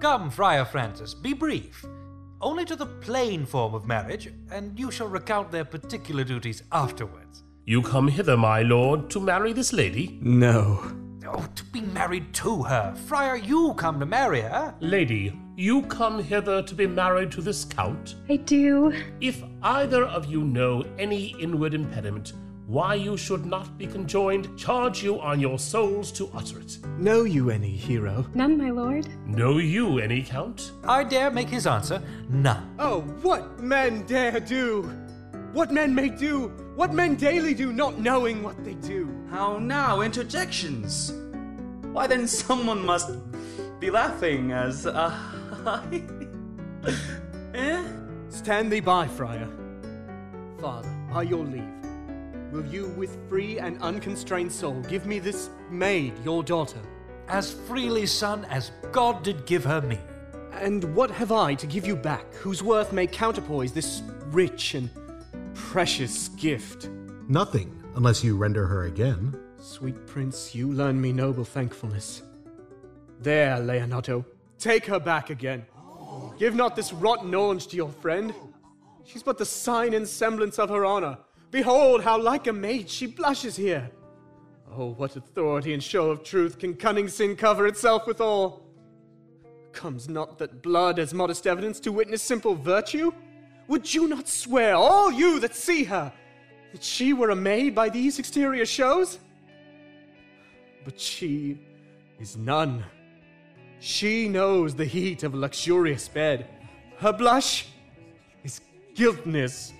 Come, Friar Francis, be brief. Only to the plain form of marriage, and you shall recount their particular duties afterwards. You come hither, my lord, to marry this lady? No. Oh, to be married to her. Friar, you come to marry her. Lady, you come hither to be married to this count? I do. If either of you know any inward impediment why you should not be conjoined, charge you on your souls to utter it. Know you any, hero? None, my lord. Know you any, count? I dare make his answer none. Oh, what men dare do! What men may do! What men daily do, not knowing what they do! How now, interjections? Why then someone must be laughing as uh, I. eh? Stand thee by, friar. Father, by your leave, will you with free and unconstrained soul give me this maid, your daughter? As freely, son, as God did give her me. And what have I to give you back, whose worth may counterpoise this rich and precious gift? Nothing, unless you render her again. Sweet prince, you learn me noble thankfulness. There, Leonato, take her back again. Give not this rotten orange to your friend. She's but the sign and semblance of her honor. Behold how like a maid she blushes here. Oh, what authority and show of truth can cunning sin cover itself withal? Comes not that blood as modest evidence to witness simple virtue? Would you not swear, all you that see her, that she were a maid by these exterior shows? But she is none. She knows the heat of a luxurious bed. Her blush is guiltness,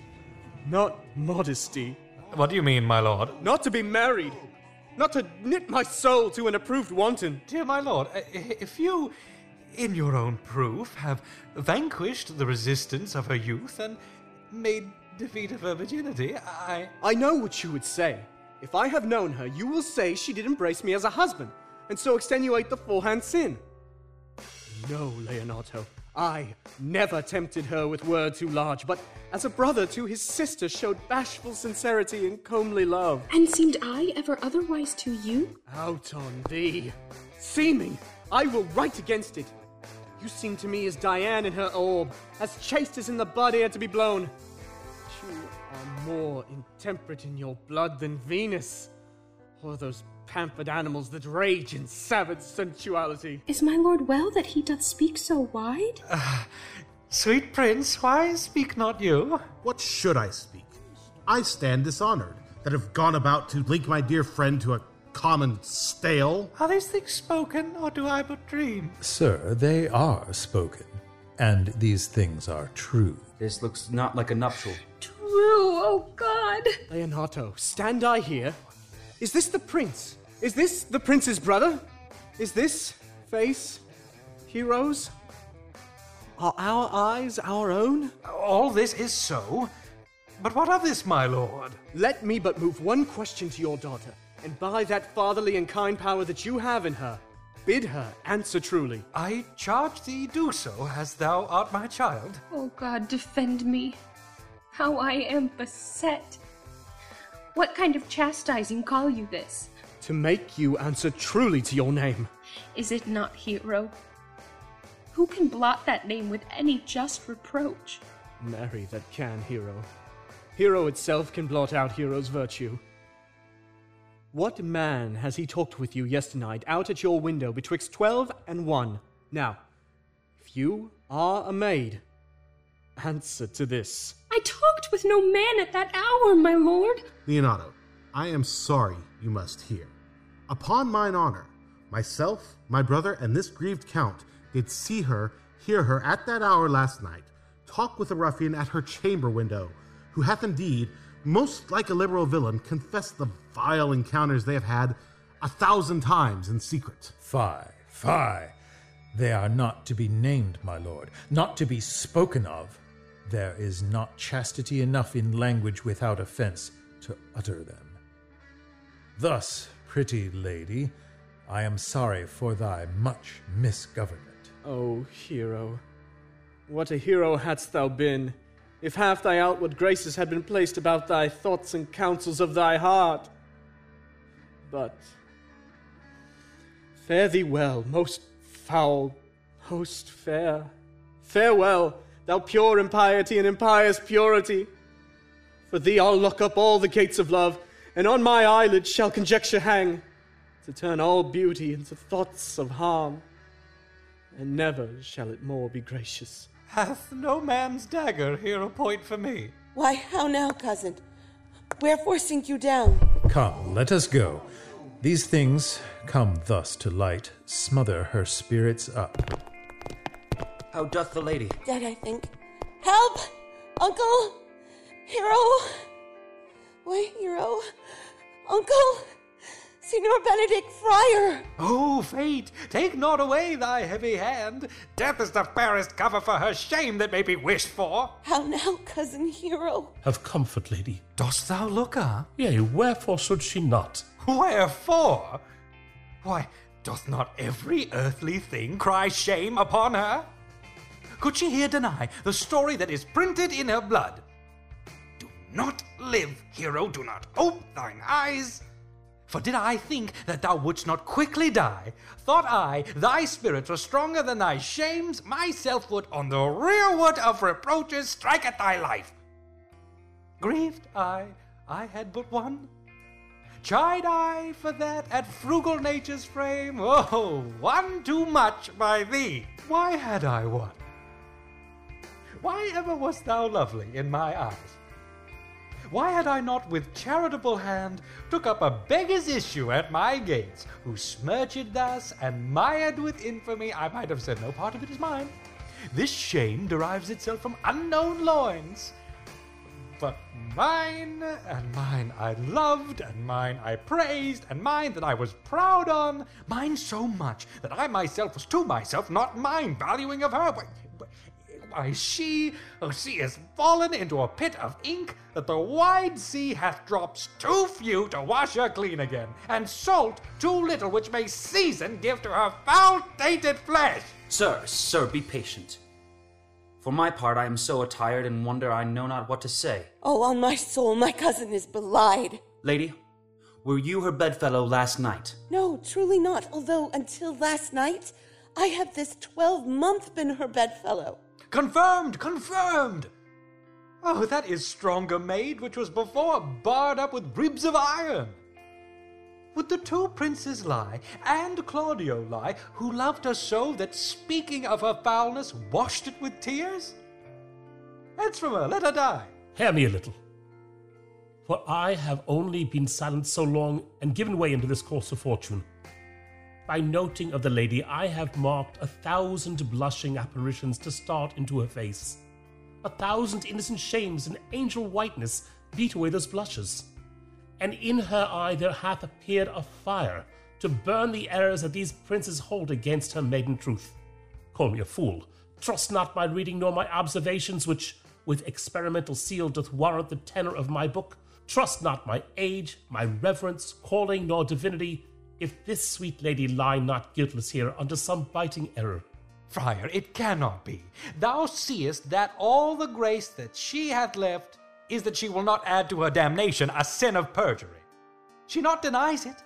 not modesty. What do you mean, my lord? Not to be married, not to knit my soul to an approved wanton. Dear my lord, if you, in your own proof, have vanquished the resistance of her youth and made defeat of her virginity, I. I know what you would say. If I have known her, you will say she did embrace me as a husband, and so extenuate the forehand sin. No, Leonato, I never tempted her with word too large, but as a brother to his sister showed bashful sincerity and comely love. And seemed I ever otherwise to you? Out on thee! Seeming, I will write against it. You seem to me as Dian in her orb, as chaste as in the bud ere to be blown. But you are more intemperate in your blood than Venus, or those pampered animals that rage in savage sensuality. Is my lord well that he doth speak so wide? Ah, sweet prince, why speak not you? What should I speak? I stand dishonored that have gone about to link my dear friend to a common stale. Are these things spoken, or do I but dream? Sir, they are spoken, and these things are true. This looks not like a nuptial. True, oh God! Leonato, stand I here? Is this the prince? Is this the prince's brother? Is this face Hero's? Are our eyes our own? All this is so. But what of this, my lord? Let me but move one question to your daughter, and by that fatherly and kind power that you have in her, bid her answer truly. I charge thee do so, as thou art my child. Oh God, defend me. How I am beset. What kind of chastising call you this? To make you answer truly to your name. Is it not hero? Who can blot that name with any just reproach? Marry that can, hero. Hero itself can blot out hero's virtue. What man has he talked with you yesternight out at your window betwixt twelve and one? Now, if you are a maid, answer to this. I talked with no man at that hour, my lord. Leonato, I am sorry you must hear. Upon mine honor, myself, my brother, and this grieved count did see her, hear her at that hour last night, talk with a ruffian at her chamber window, who hath indeed, most like a liberal villain, confessed the vile encounters they have had a thousand times in secret. Fie, fie. They are not to be named, my lord, not to be spoken of. There is not chastity enough in language without offense to utter them. Thus, pretty lady, I am sorry for thy much misgovernment. O hero, what a hero hadst thou been, if half thy outward graces had been placed about thy thoughts and counsels of thy heart. But fare thee well, most foul, most fair, farewell, thou pure impiety and impious purity. For thee I'll lock up all the gates of love, and on my eyelids shall conjecture hang, to turn all beauty into thoughts of harm, and never shall it more be gracious. Hath no man's dagger here a point for me? Why, how now, cousin? Wherefore sink you down? Come, let us go. These things come thus to light, smother her spirits up. How doth the lady? Dead, I think. Help! Uncle! Hero! Why, Hero? Uncle! Signor Benedick Friar! Oh, fate, take not away thy heavy hand. Death is the fairest cover for her shame that may be wished for. How now, cousin Hero? Have comfort, lady. Dost thou look her? Yea, wherefore should she not? Wherefore? Why, doth not every earthly thing cry shame upon her? Could she here deny the story that is printed in her blood? Not live, hero, do not ope thine eyes. For did I think that thou wouldst not quickly die, thought I thy spirits were stronger than thy shames, myself would on the rearward of reproaches strike at thy life. Grieved I, I had but one. Chide I for that at frugal nature's frame? Oh, one too much by thee. Why had I one? Why ever wast thou lovely in my eyes? Why had I not with charitable hand took up a beggar's issue at my gates, who smirched thus and mired with infamy? I might have said no part of it is mine. This shame derives itself from unknown loins. But mine, and mine I loved, and mine I praised, and mine that I was proud on, mine so much that I myself was to myself not mine, valuing of her. Why, why, she, oh, she is fallen into a pit of ink that the wide sea hath drops too few to wash her clean again, and salt too little which may season give to her foul tainted flesh. Sir, sir, be patient. For my part, I am so attired and wonder I know not what to say. Oh, on my soul, my cousin is belied. Lady, were you her bedfellow last night? No, truly not, although until last night I have this twelve month been her bedfellow. Confirmed, confirmed! Oh, that is stronger made, which was before barred up with ribs of iron. Would the two princes lie, and Claudio lie, who loved her so that speaking of her foulness washed it with tears? Hence from her, let her die. Hear me a little. For I have only been silent so long and given way into this course of fortune. By noting of the lady, I have marked a thousand blushing apparitions to start into her face. A thousand innocent shames and angel whiteness beat away those blushes. And in her eye there hath appeared a fire to burn the errors that these princes hold against her maiden truth. Call me a fool. Trust not my reading nor my observations, which with experimental seal doth warrant the tenor of my book. Trust not my age, my reverence, calling, nor divinity, if this sweet lady lie not guiltless here under some biting error. Friar, it cannot be. Thou seest that all the grace that she hath left is that she will not add to her damnation a sin of perjury. She not denies it.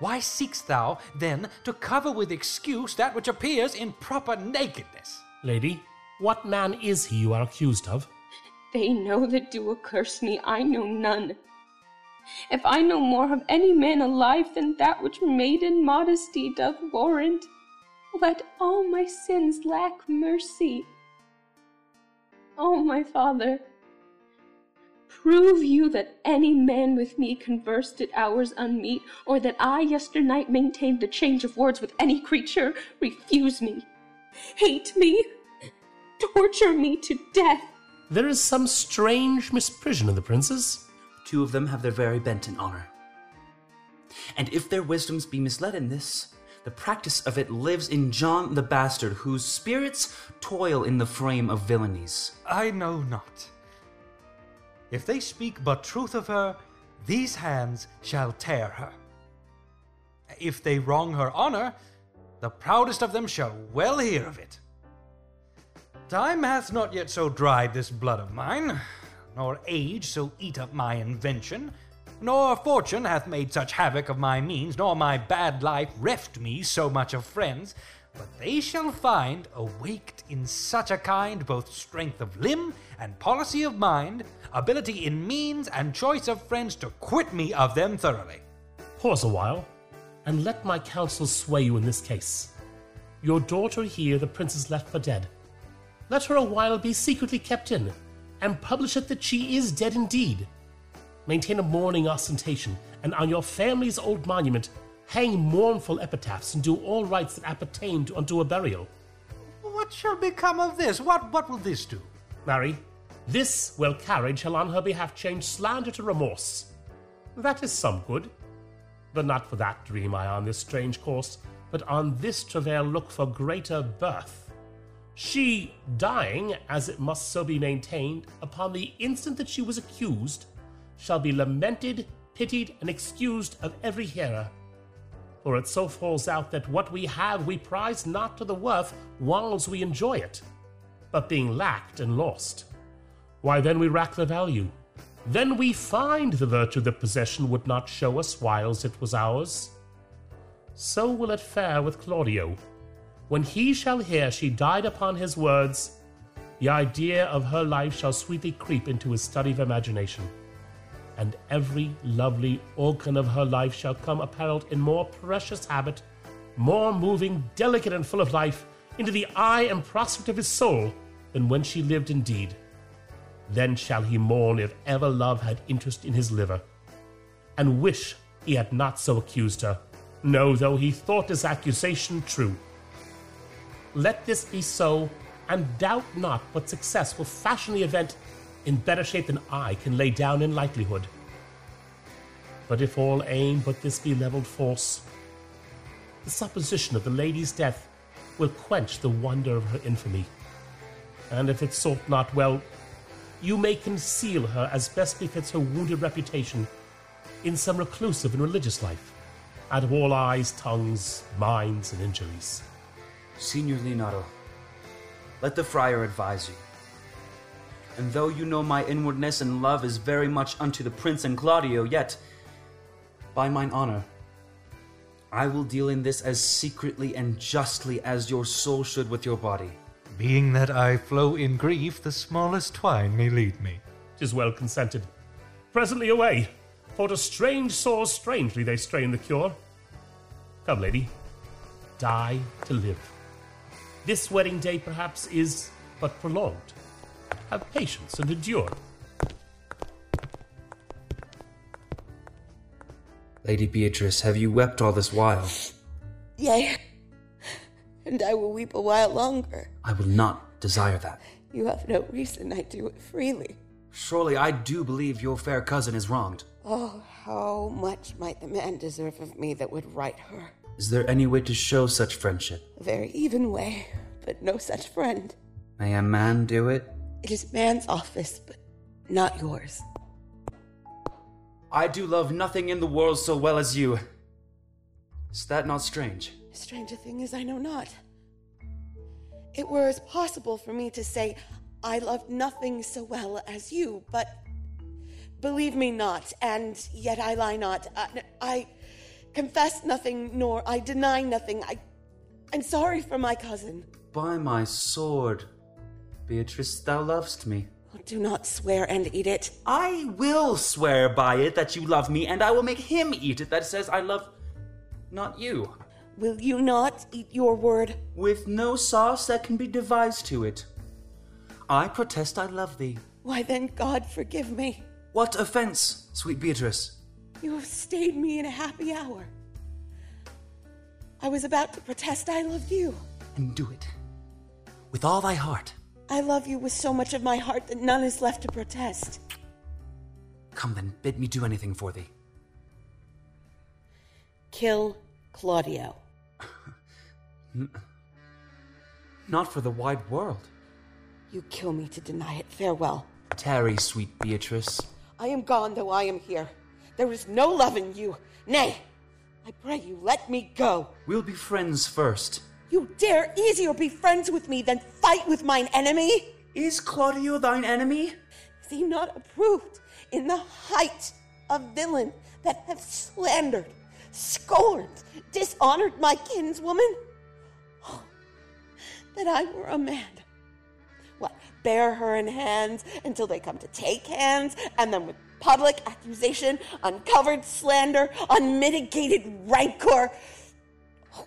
Why seekst thou, then, to cover with excuse that which appears in proper nakedness? Lady, what man is he you are accused of? They know that do accurse me, I know none. If I know more of any man alive than that which maiden modesty doth warrant, let all my sins lack mercy. O my father, prove you that any man with me conversed at hours unmeet, or that I yesternight maintained the change of words with any creature, refuse me, hate me, torture me to death. There is some strange misprision in the princes. Two of them have their very bent in honor. And if their wisdoms be misled in this, the practice of it lives in John the Bastard, whose spirits toil in the frame of villainies. I know not. If they speak but truth of her, these hands shall tear her. If they wrong her honor, the proudest of them shall well hear of it. Time hath not yet so dried this blood of mine, nor age so eat up my invention, nor fortune hath made such havoc of my means, nor my bad life reft me so much of friends, but they shall find, awaked in such a kind, both strength of limb and policy of mind, ability in means and choice of friends to quit me of them thoroughly. Pause a while, and let my counsel sway you in this case. Your daughter here, the prince princess left for dead. Let her a while be secretly kept in, and publish it that she is dead indeed. Maintain a mourning ostentation, and on your family's old monument hang mournful epitaphs, and do all rites that appertain to unto a burial. What shall become of this? What what will this do? Marry, this well carriage shall on her behalf change slander to remorse. That is some good. But not for that dream I on this strange course, but on this travail look for greater birth. She dying, as it must so be maintained, upon the instant that she was accused, shall be lamented, pitied, and excused of every hearer. For it so falls out that what we have we prize not to the worth whiles we enjoy it, but being lacked and lost, why then we rack the value. Then we find the virtue that possession would not show us whiles it was ours. So will it fare with Claudio. When he shall hear she died upon his words, the idea of her life shall sweetly creep into his study of imagination, and every lovely organ of her life shall come apparelled in more precious habit, more moving, delicate, and full of life, into the eye and prospect of his soul than when she lived indeed. Then shall he mourn if ever love had interest in his liver, and wish he had not so accused her, no, though he thought his accusation true. Let this be so, and doubt not but success will fashion the event in better shape than I can lay down in likelihood. But if all aim but this be levelled force, the supposition of the lady's death will quench the wonder of her infamy. And if it sort not well, you may conceal her as best befits her wounded reputation in some reclusive and religious life, out of all eyes, tongues, minds, and injuries. Signor Leonato, let the friar advise you. And though you know my inwardness and love is very much unto the prince and Claudio, yet, by mine honor, I will deal in this as secretly and justly as your soul should with your body. Being that I flow in grief, the smallest twine may lead me. Tis well consented. Presently away, for to strange sores strangely they strain the cure. Come, lady, die to live. This wedding day perhaps is but prolonged. Have patience and endure. Lady Beatrice, have you wept all this while? Yea, and I will weep a while longer. I will not desire that. You have no reason I do it freely. Surely I do believe your fair cousin is wronged. Oh, how much might the man deserve of me that would right her? Is there any way to show such friendship? A very even way, but no such friend. May a man do it? It is man's office, but not yours. I do love nothing in the world so well as you. Is that not strange? Strange a thing as I know not. It were as possible for me to say, I love nothing so well as you, but believe me not, and yet I lie not. I, I confess nothing, nor I deny nothing. I, I'm sorry for my cousin. By my sword, Beatrice, thou lovest me. Oh, do not swear and eat it. I will swear by it that you love me, and I will make him eat it that says I love not you. Will you not eat your word? With no sauce that can be devised to it. I protest I love thee. Why then, God forgive me. What offense, sweet Beatrice? You have stayed me in a happy hour. I was about to protest I loved you. And do it. With all thy heart. I love you with so much of my heart that none is left to protest. Come then, bid me do anything for thee. Kill Claudio. Not for the wide world. You kill me to deny it. Farewell. Tarry, sweet Beatrice. I am gone, though I am here. There is no love in you. Nay, I pray you let me go. We'll be friends first. You dare easier be friends with me than fight with mine enemy? Is Claudio thine enemy? Is he not approved in the height of villain that have slandered, scorned, dishonored my kinswoman? Oh, that I were a man. What, bear her in hands until they come to take hands, and then with public accusation, uncovered slander, unmitigated rancor. Oh,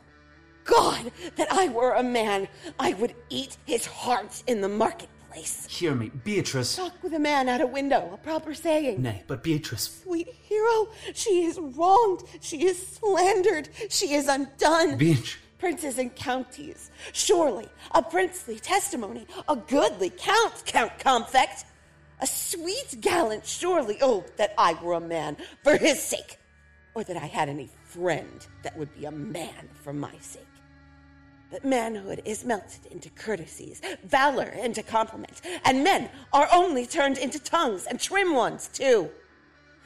God, that I were a man, I would eat his heart in the marketplace. Hear me, Beatrice. Talk with a man at a window, a proper saying. Nay, but Beatrice. Sweet hero, she is wronged, she is slandered, she is undone. Beach. Princes and counties, surely a princely testimony, a goodly count, Count Comfect. A sweet gallant, surely, oh, that I were a man for his sake, or that I had any friend that would be a man for my sake. But manhood is melted into courtesies, valor into compliments, and men are only turned into tongues, and trim ones, too.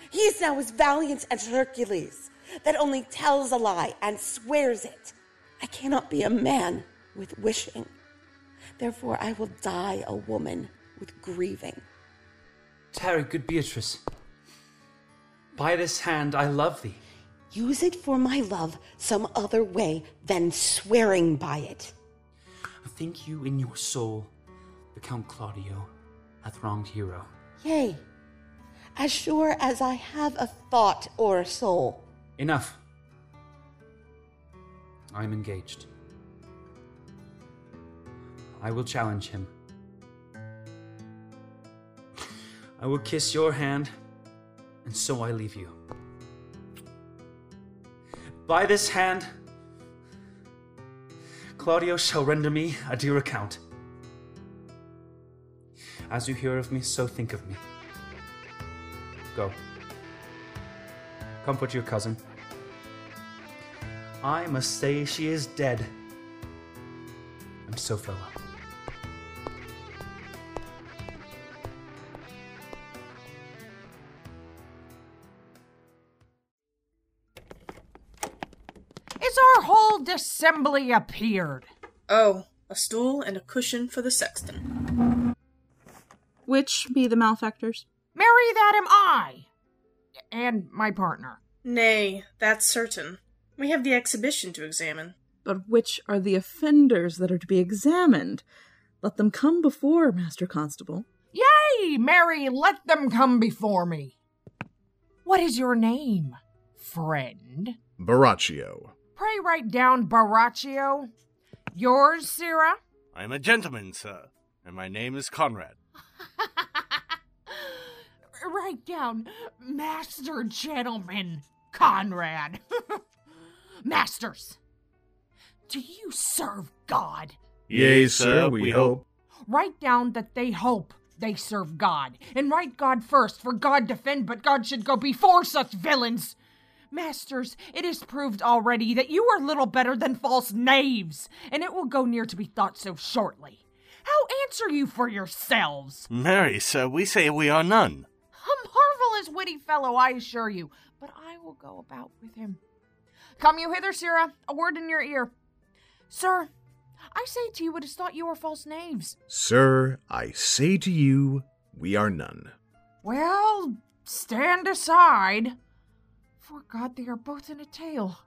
He is now as valiant as Hercules, that only tells a lie and swears it. I cannot be a man with wishing. Therefore, I will die a woman with grieving. Tarry, good Beatrice. By this hand I love thee. Use it for my love some other way than swearing by it. I Think you in your soul the Count Claudio hath wronged Hero? Yea, as sure as I have a thought or a soul. Enough. I am engaged. I will challenge him. I will kiss your hand, and so I leave you. By this hand, Claudio shall render me a dear account. As you hear of me, so think of me. Go. Comfort your cousin. I must say she is dead. And so farewell. Assembly appeared? Oh, a stool and a cushion for the sexton. Which be the malefactors? Marry that am I, and my partner. Nay, that's certain. We have the exhibition to examine. But which are the offenders that are to be examined? Let them come before, Master Constable. Yea, marry, let them come before me. What is your name, friend? Borachio. Pray write down Borachio. Yours, Sirrah? I am a gentleman, sir, and my name is Conrad. write down Master Gentleman Conrad. Masters, do you serve God? Yea, sir, we hope. Write down that they hope they serve God, and write God first, for God defend, but God should go before such villains. Masters, it is proved already that you are little better than false knaves, and it will go near to be thought so shortly. How answer you for yourselves? Marry, sir, we say we are none. A marvelous witty fellow, I assure you, but I will go about with him. Come you hither, Sirrah, a word in your ear. Sir, I say to you, it is thought you are false knaves. Sir, I say to you, we are none. Well, stand aside. For God, they are both in a tale.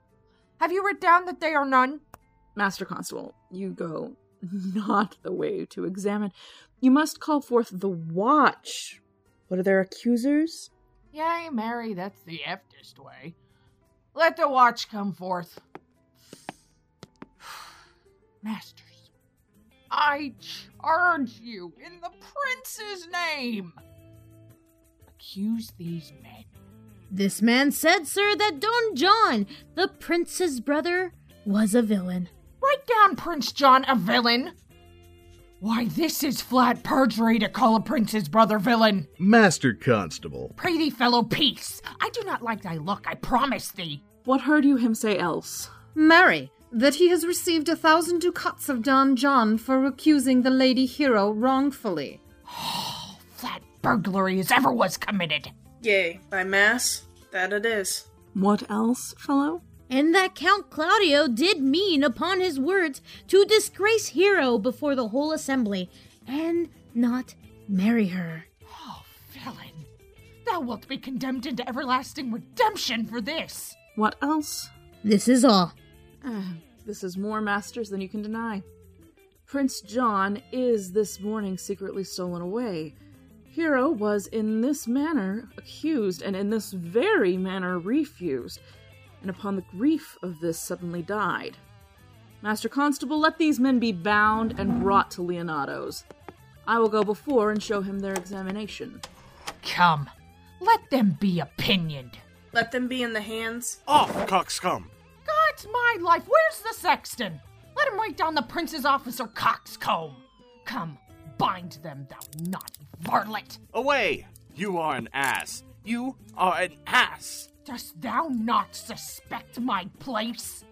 Have you writ down that they are none? Master Constable, you go not the way to examine. You must call forth the watch. What are their accusers? Yea, marry, that's the eftest way. Let the watch come forth. Masters, I charge you in the prince's name. Accuse these men. This man said, sir, that Don John, the prince's brother, was a villain. Write down Prince John a villain. Why, this is flat perjury to call a prince's brother villain. Master Constable. Pray thee, fellow, peace. I do not like thy look, I promise thee. What heard you him say else? Marry, that he has received a thousand ducats of Don John for accusing the lady hero wrongfully. Oh, flat burglary as ever was committed. Yea, by mass, that it is. What else, fellow? And that Count Claudio did mean upon his words to disgrace Hero before the whole assembly, and not marry her. Oh, villain! Thou wilt be condemned into everlasting redemption for this. What else? This is all. Uh, this is more masters than you can deny. Prince John is this morning secretly stolen away. Hero was in this manner accused, and in this very manner refused, and upon the grief of this suddenly died. Master Constable, let these men be bound and brought to Leonato's. I will go before and show him their examination. Come, let them be opinioned. Let them be in the hands. Off, coxcomb! God's my life, where's the sexton? Let him write down the prince's officer coxcomb. Come, bind them, thou naughty varlet. Away! You are an ass. You are an ass. Dost thou not suspect my place?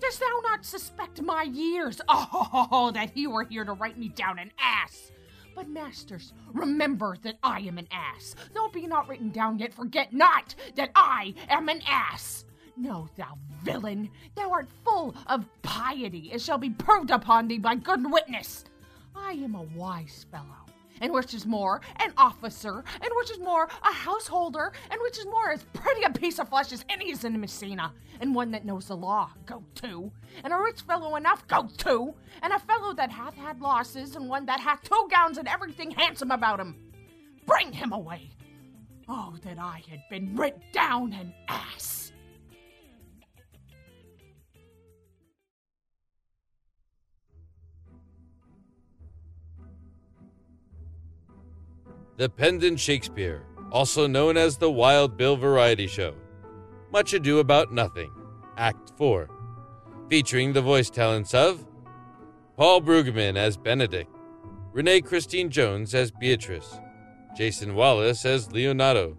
Dost thou not suspect my years? Oh, that he were here to write me down an ass. But, masters, remember that I am an ass. Though be not written down yet, forget not that I am an ass. No, thou villain, thou art full of piety, as shall be proved upon thee by good witness. I am a wise fellow, and which is more, an officer, and which is more, a householder, and which is more, as pretty a piece of flesh as any is in Messina, and one that knows the law, go to, and a rich fellow enough, go to, and a fellow that hath had losses, and one that hath two gowns and everything handsome about him. Bring him away. Oh, that I had been writ down an ass. The Pendant Shakespeare, also known as the Wild Bill Variety Show. Much Ado About Nothing, Act 4. Featuring the voice talents of Paul Brueggemann as Benedick, Renee Christine Jones as Beatrice, Jason Wallace as Leonato,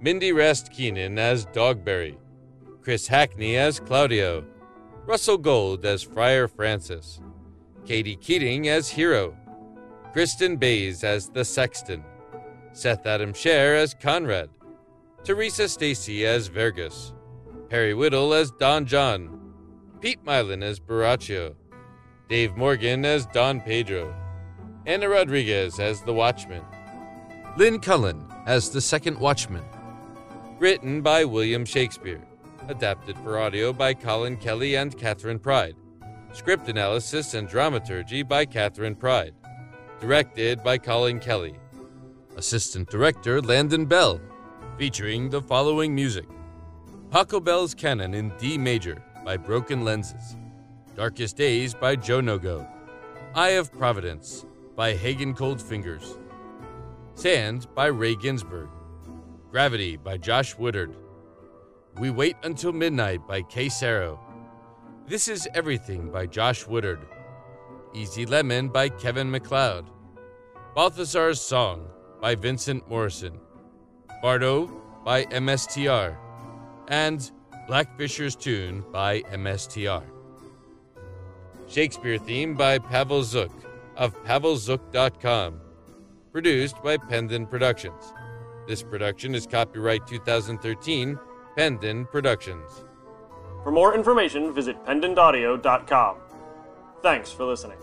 Mindy Rast Keenan as Dogberry, Chris Hackney as Claudio, Russell Gold as Friar Francis, Katie Keating as Hero, Kristen Bays as the Sexton, Seth Adam Scher as Conrad, Teresa Stacy as Verges, Harry Whittle as Don John, Pete Mylan as Borachio, Dave Morgan as Don Pedro, Anna Rodriguez as the Watchman, Lynn Cullen as the Second Watchman. Written by William Shakespeare. Adapted for audio by Colin Kelly and Catherine Pride. Script analysis and dramaturgy by Catherine Pride. Directed by Colin Kelly. Assistant Director Landon Bell. Featuring the following music Pachelbel's Canon in D major by Broken Lenses. Darkest Days by Joe Nogo. Eye of Providence by Hagen Cold Fingers. Sand by Ray Ginsburg. Gravity by Josh Woodward. We Wait Until Midnight by Kay Sarrow. This Is Everything by Josh Woodward. Easy Lemon by Kevin MacLeod. Balthazar's Song by Vincent Morrison. Bardo by MSTR. And Blackfisher's Tune by MSTR. Shakespeare theme by Pavel Zook of pavelzook.com. Produced by Pendant Productions. This production is copyright 2013, Pendant Productions. For more information, visit pendantaudio.com. Thanks for listening.